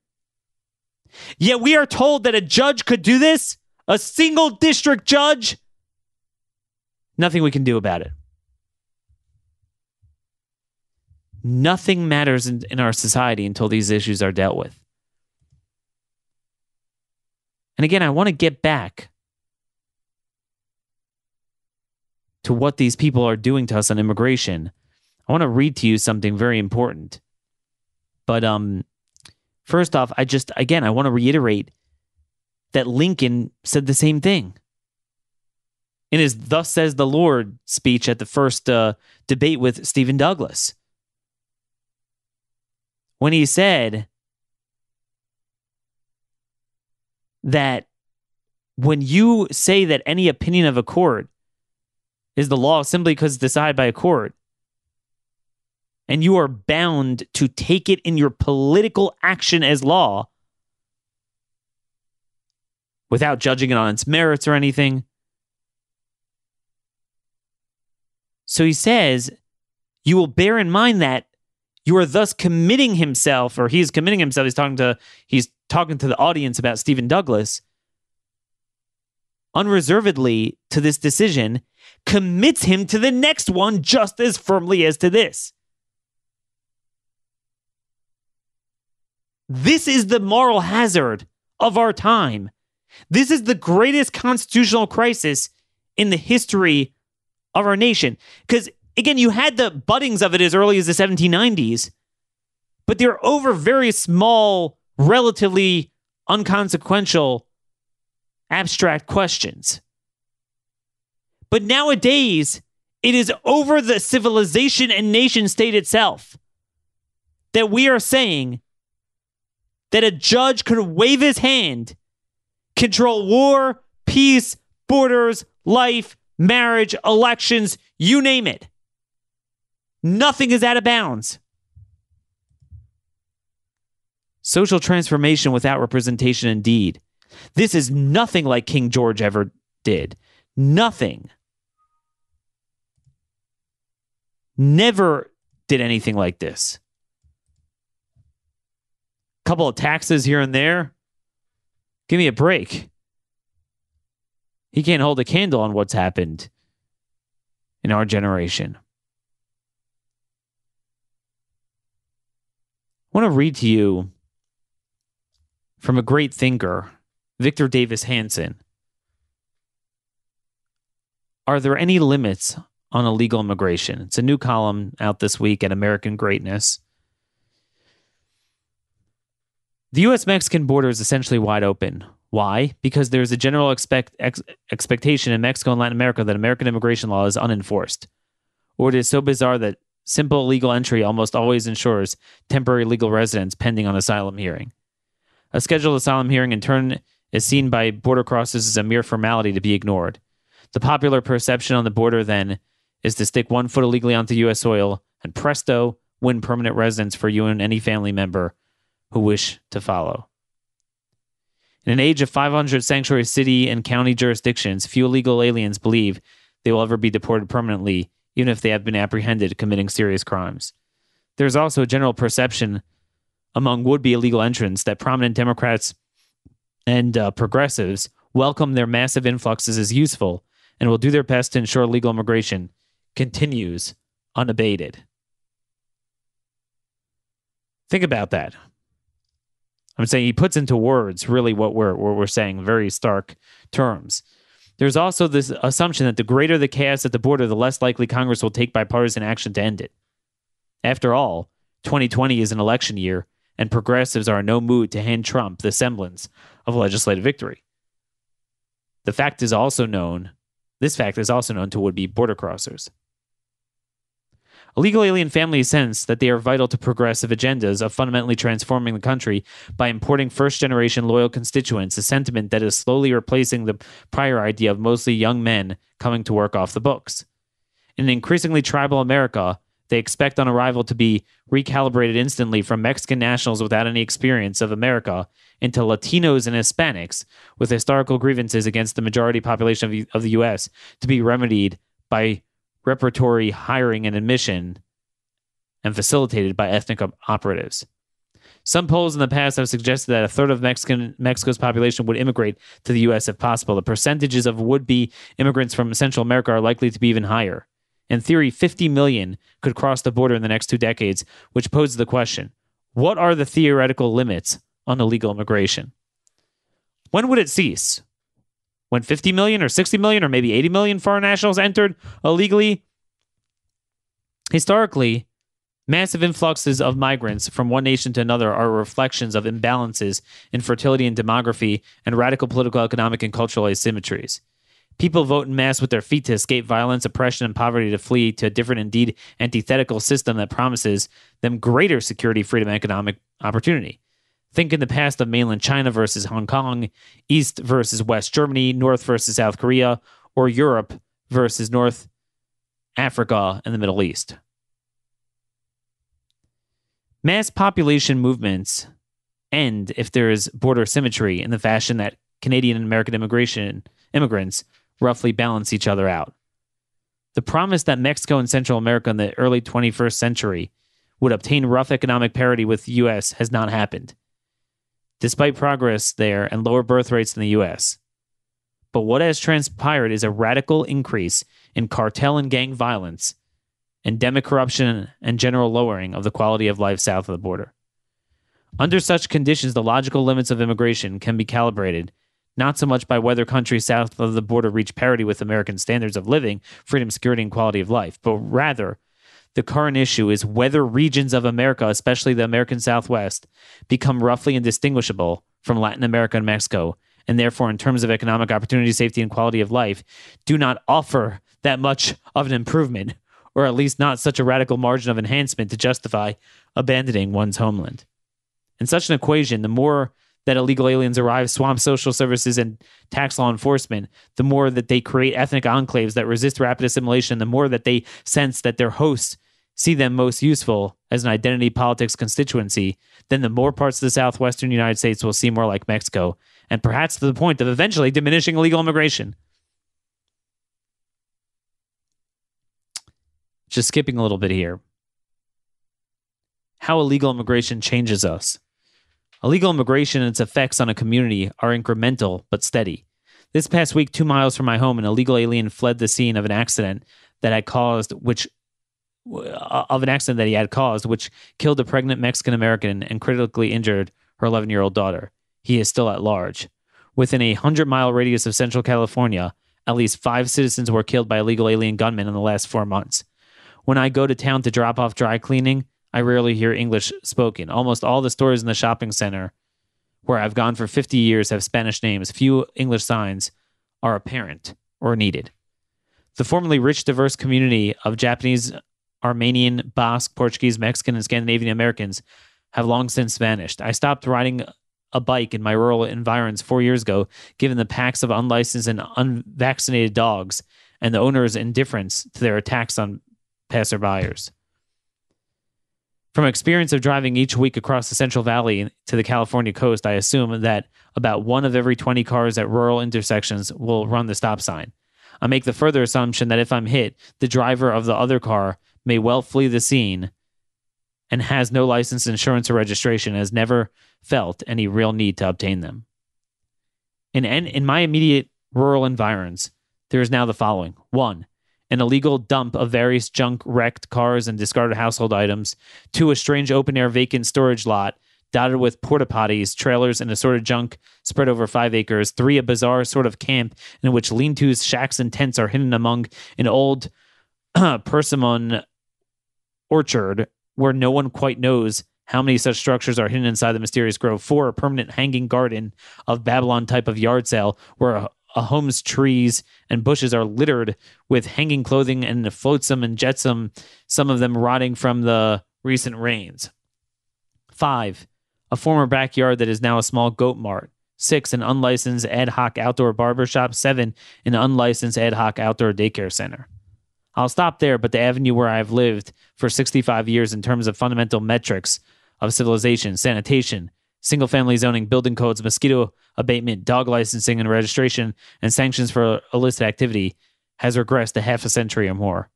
Yet we are told that a judge could do this, a single district judge. Nothing we can do about it. Nothing matters in, in our society until these issues are dealt with. And again, I want to get back to what these people are doing to us on immigration. I want to read to you something very important. But um first off, I just again I want to reiterate that Lincoln said the same thing. In his thus says the Lord speech at the first uh, debate with Stephen Douglas when he said that when you say that any opinion of a court is the law simply because it's decided by a court, and you are bound to take it in your political action as law without judging it on its merits or anything. So he says, you will bear in mind that you are thus committing himself, or he's committing himself. He's talking to he's talking to the audience about Stephen Douglas unreservedly to this decision, commits him to the next one just as firmly as to this. This is the moral hazard of our time. This is the greatest constitutional crisis in the history of our nation. Because again, you had the buddings of it as early as the 1790s, but they're over very small, relatively unconsequential, abstract questions. But nowadays, it is over the civilization and nation state itself that we are saying that a judge could wave his hand, control war, peace, borders, life, marriage, elections, you name it. Nothing is out of bounds. Social transformation without representation, indeed. This is nothing like King George ever did. Nothing. Never did anything like this. Couple of taxes here and there. Give me a break. He can't hold a candle on what's happened in our generation. I want to read to you from a great thinker, Victor Davis Hanson. Are there any limits on illegal immigration? It's a new column out this week at American Greatness. The US Mexican border is essentially wide open. Why? Because there's a general expect, ex, expectation in Mexico and Latin America that American immigration law is unenforced. Or it is so bizarre that simple legal entry almost always ensures temporary legal residence pending on asylum hearing. A scheduled asylum hearing, in turn, is seen by border crossers as a mere formality to be ignored. The popular perception on the border, then, is to stick one foot illegally onto U.S. soil and presto, win permanent residence for you and any family member who wish to follow. In an age of 500 sanctuary city and county jurisdictions, few illegal aliens believe they will ever be deported permanently, even if they have been apprehended committing serious crimes. There is also a general perception among would be illegal entrants that prominent Democrats and uh, progressives welcome their massive influxes as useful and will do their best to ensure legal immigration continues unabated. Think about that. I'm saying he puts into words really what we're what we're saying, very stark terms. There's also this assumption that the greater the chaos at the border, the less likely Congress will take bipartisan action to end it. After all, 2020 is an election year, and progressives are in no mood to hand Trump the semblance of legislative victory. The fact is also known, this fact is also known to would be border crossers. Illegal alien families sense that they are vital to progressive agendas of fundamentally transforming the country by importing first generation loyal constituents, a sentiment that is slowly replacing the prior idea of mostly young men coming to work off the books. In an increasingly tribal America, they expect on arrival to be recalibrated instantly from Mexican nationals without any experience of America into Latinos and Hispanics with historical grievances against the majority population of the U.S. to be remedied by repertory hiring and admission and facilitated by ethnic operatives. Some polls in the past have suggested that a third of Mexican Mexico's population would immigrate to the U.S. if possible. The percentages of would-be immigrants from Central America are likely to be even higher. In theory, 50 million could cross the border in the next two decades, which poses the question: What are the theoretical limits on illegal immigration? When would it cease? When 50 million or 60 million or maybe 80 million foreign nationals entered illegally. Historically, massive influxes of migrants from one nation to another are reflections of imbalances in fertility and demography and radical political, economic, and cultural asymmetries. People vote in mass with their feet to escape violence, oppression, and poverty to flee to a different, indeed antithetical system that promises them greater security, freedom, and economic opportunity. Think in the past of mainland China versus Hong Kong, East versus West Germany, North versus South Korea, or Europe versus North Africa and the Middle East. Mass population movements end if there is border symmetry in the fashion that Canadian and American immigration immigrants roughly balance each other out. The promise that Mexico and Central America in the early 21st century would obtain rough economic parity with the US has not happened despite progress there and lower birth rates in the US. But what has transpired is a radical increase in cartel and gang violence, endemic corruption, and general lowering of the quality of life south of the border. Under such conditions, the logical limits of immigration can be calibrated not so much by whether countries south of the border reach parity with American standards of living, freedom, security, and quality of life, but rather the current issue is whether regions of America, especially the American Southwest, become roughly indistinguishable from Latin America and Mexico, and therefore, in terms of economic opportunity, safety, and quality of life, do not offer that much of an improvement, or at least not such a radical margin of enhancement to justify abandoning one's homeland. In such an equation, the more that illegal aliens arrive, swamp social services and tax law enforcement, the more that they create ethnic enclaves that resist rapid assimilation, the more that they sense that their hosts see them most useful as an identity politics constituency, then the more parts of the southwestern United States will seem more like Mexico, and perhaps to the point of eventually diminishing illegal immigration. Just skipping a little bit here. How illegal immigration changes us. Illegal immigration and its effects on a community are incremental but steady. This past week, two miles from my home, an illegal alien fled the scene of an accident that had caused, which Uh, of an accident that he had caused, which killed a pregnant Mexican American and critically injured her 11 year old daughter. He is still at large. Within a 100 mile radius of Central California, at least five citizens were killed by illegal alien gunmen in the last four months. When I go to town to drop off dry cleaning, I rarely hear English spoken. Almost all the stores in the shopping center where I've gone for 50 years have Spanish names. Few English signs are apparent or needed. The formerly rich, diverse community of Japanese, Armenian, Basque, Portuguese, Mexican, and Scandinavian Americans have long since vanished. I stopped riding a bike in my rural environs four years ago, given the packs of unlicensed and unvaccinated dogs and the owner's indifference to their attacks on passerbyers. From experience of driving each week across the Central Valley to the California coast, I assume that about one of every 20 cars at rural intersections will run the stop sign. I make the further assumption that if I'm hit, the driver of the other car may well flee the scene and has no license, insurance, or registration, has never felt any real need to obtain them. In, in my immediate rural environs, there is now the following one, an illegal dump of various junk, wrecked cars, and discarded household items, two, a strange open air vacant storage lot dotted with porta potties, trailers, and assorted junk spread over five acres, three, a bizarre sort of camp in which lean tos, shacks, and tents are hidden among an old persimmon orchard where no one quite knows how many such structures are hidden inside the mysterious grove. Four, a permanent hanging garden of Babylon type of yard sale where a, a home's trees and bushes are littered with hanging clothing and flotsam and jetsam, some of them rotting from the recent rains. Five, a former backyard that is now a small goat mart. Six, an unlicensed ad hoc outdoor barber shop. Seven, an unlicensed ad hoc outdoor daycare center. I'll stop there, but the avenue where I've lived for 65 years in terms of fundamental metrics of civilization, sanitation, single family zoning, building codes, mosquito abatement, dog licensing and registration, and sanctions for illicit activity has regressed a half a century or more.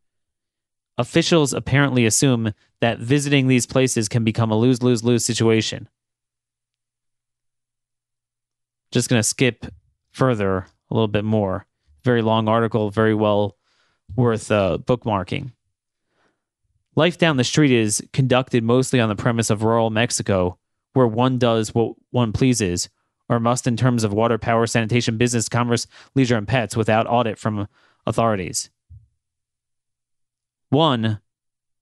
Officials apparently assume that visiting these places can become a lose lose lose situation. Just going to skip further a little bit more. Very long article, very well worth uh, bookmarking. Life down the street is conducted mostly on the premise of rural Mexico, where one does what one pleases, or must in terms of water, power, sanitation, business, commerce, leisure, and pets without audit from authorities. One,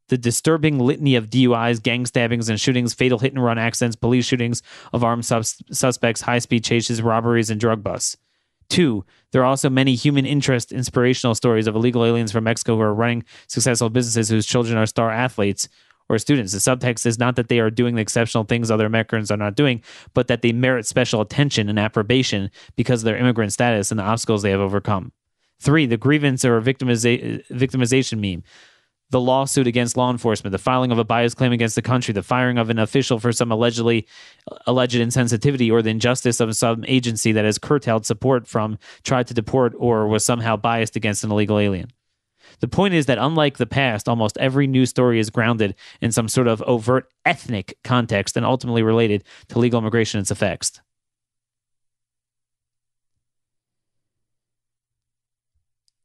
the disturbing litany of DUIs, gang stabbings, and shootings, fatal hit and run accidents, police shootings of armed sus- suspects, high speed chases, robberies, and drug busts. Two, there are also many human interest inspirational stories of illegal aliens from Mexico who are running successful businesses whose children are star athletes or students. The subtext is not that they are doing the exceptional things other Americans are not doing, but that they merit special attention and approbation because of their immigrant status and the obstacles they have overcome. Three, the grievance or victimiza- victimization meme the lawsuit against law enforcement, the filing of a bias claim against the country, the firing of an official for some allegedly alleged insensitivity or the injustice of some agency that has curtailed support from, tried to deport, or was somehow biased against an illegal alien. The point is that unlike the past, almost every news story is grounded in some sort of overt ethnic context and ultimately related to legal immigration and its effects.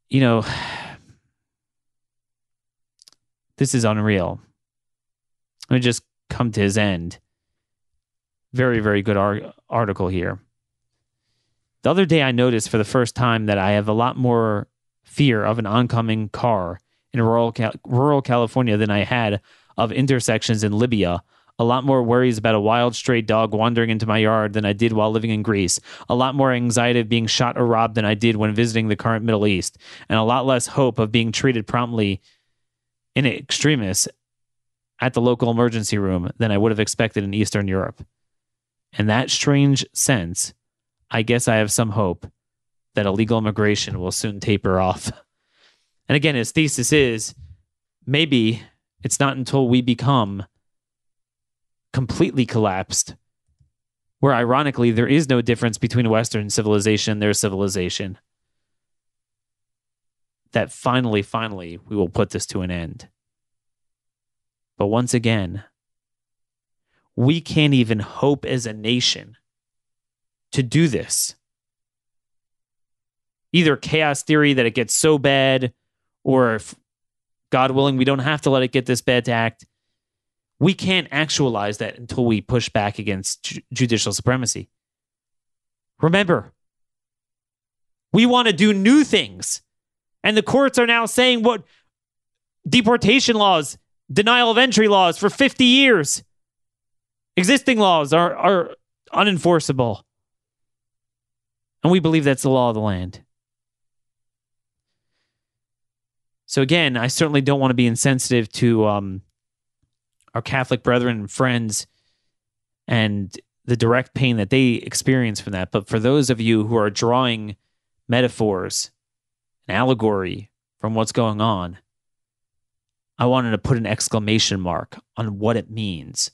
You know, this is unreal. Let me just come to his end. Very, very good ar- article here. The other day, I noticed for the first time that I have a lot more fear of an oncoming car in rural, rural California than I had of intersections in Libya. A lot more worries about a wild stray dog wandering into my yard than I did while living in Greece. A lot more anxiety of being shot or robbed than I did when visiting the current Middle East. And a lot less hope of being treated promptly in extremis at the local emergency room than I would have expected in Eastern Europe. In that strange sense, I guess I have some hope that illegal immigration will soon taper off. And again, his thesis is maybe it's not until we become completely collapsed, where ironically, there is no difference between Western civilization and their civilization, that finally, finally, we will put this to an end. But once again, we can't even hope as a nation to do this. Either chaos theory that it gets so bad, or if God willing, we don't have to let it get this bad to act. We can't actualize that until we push back against ju- judicial supremacy. Remember, we want to do new things. And the courts are now saying what deportation laws, denial of entry laws for 50 years. Existing laws are, are unenforceable. And we believe that's the law of the land. So, again, I certainly don't want to be insensitive to um, our Catholic brethren and friends and the direct pain that they experience from that. But for those of you who are drawing metaphors, an allegory from what's going on, I wanted to put an exclamation mark on what it means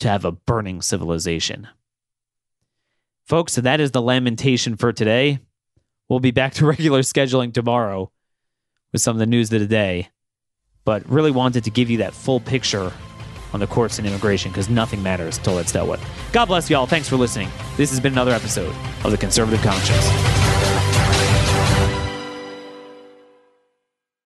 to have a burning civilization. Folks, so that is the lamentation for today. We'll be back to regular scheduling tomorrow with some of the news of the day, but really wanted to give you that full picture on the courts and immigration because nothing matters until it's dealt with. God bless you all. Thanks for listening. This has been another episode of The Conservative Conscience.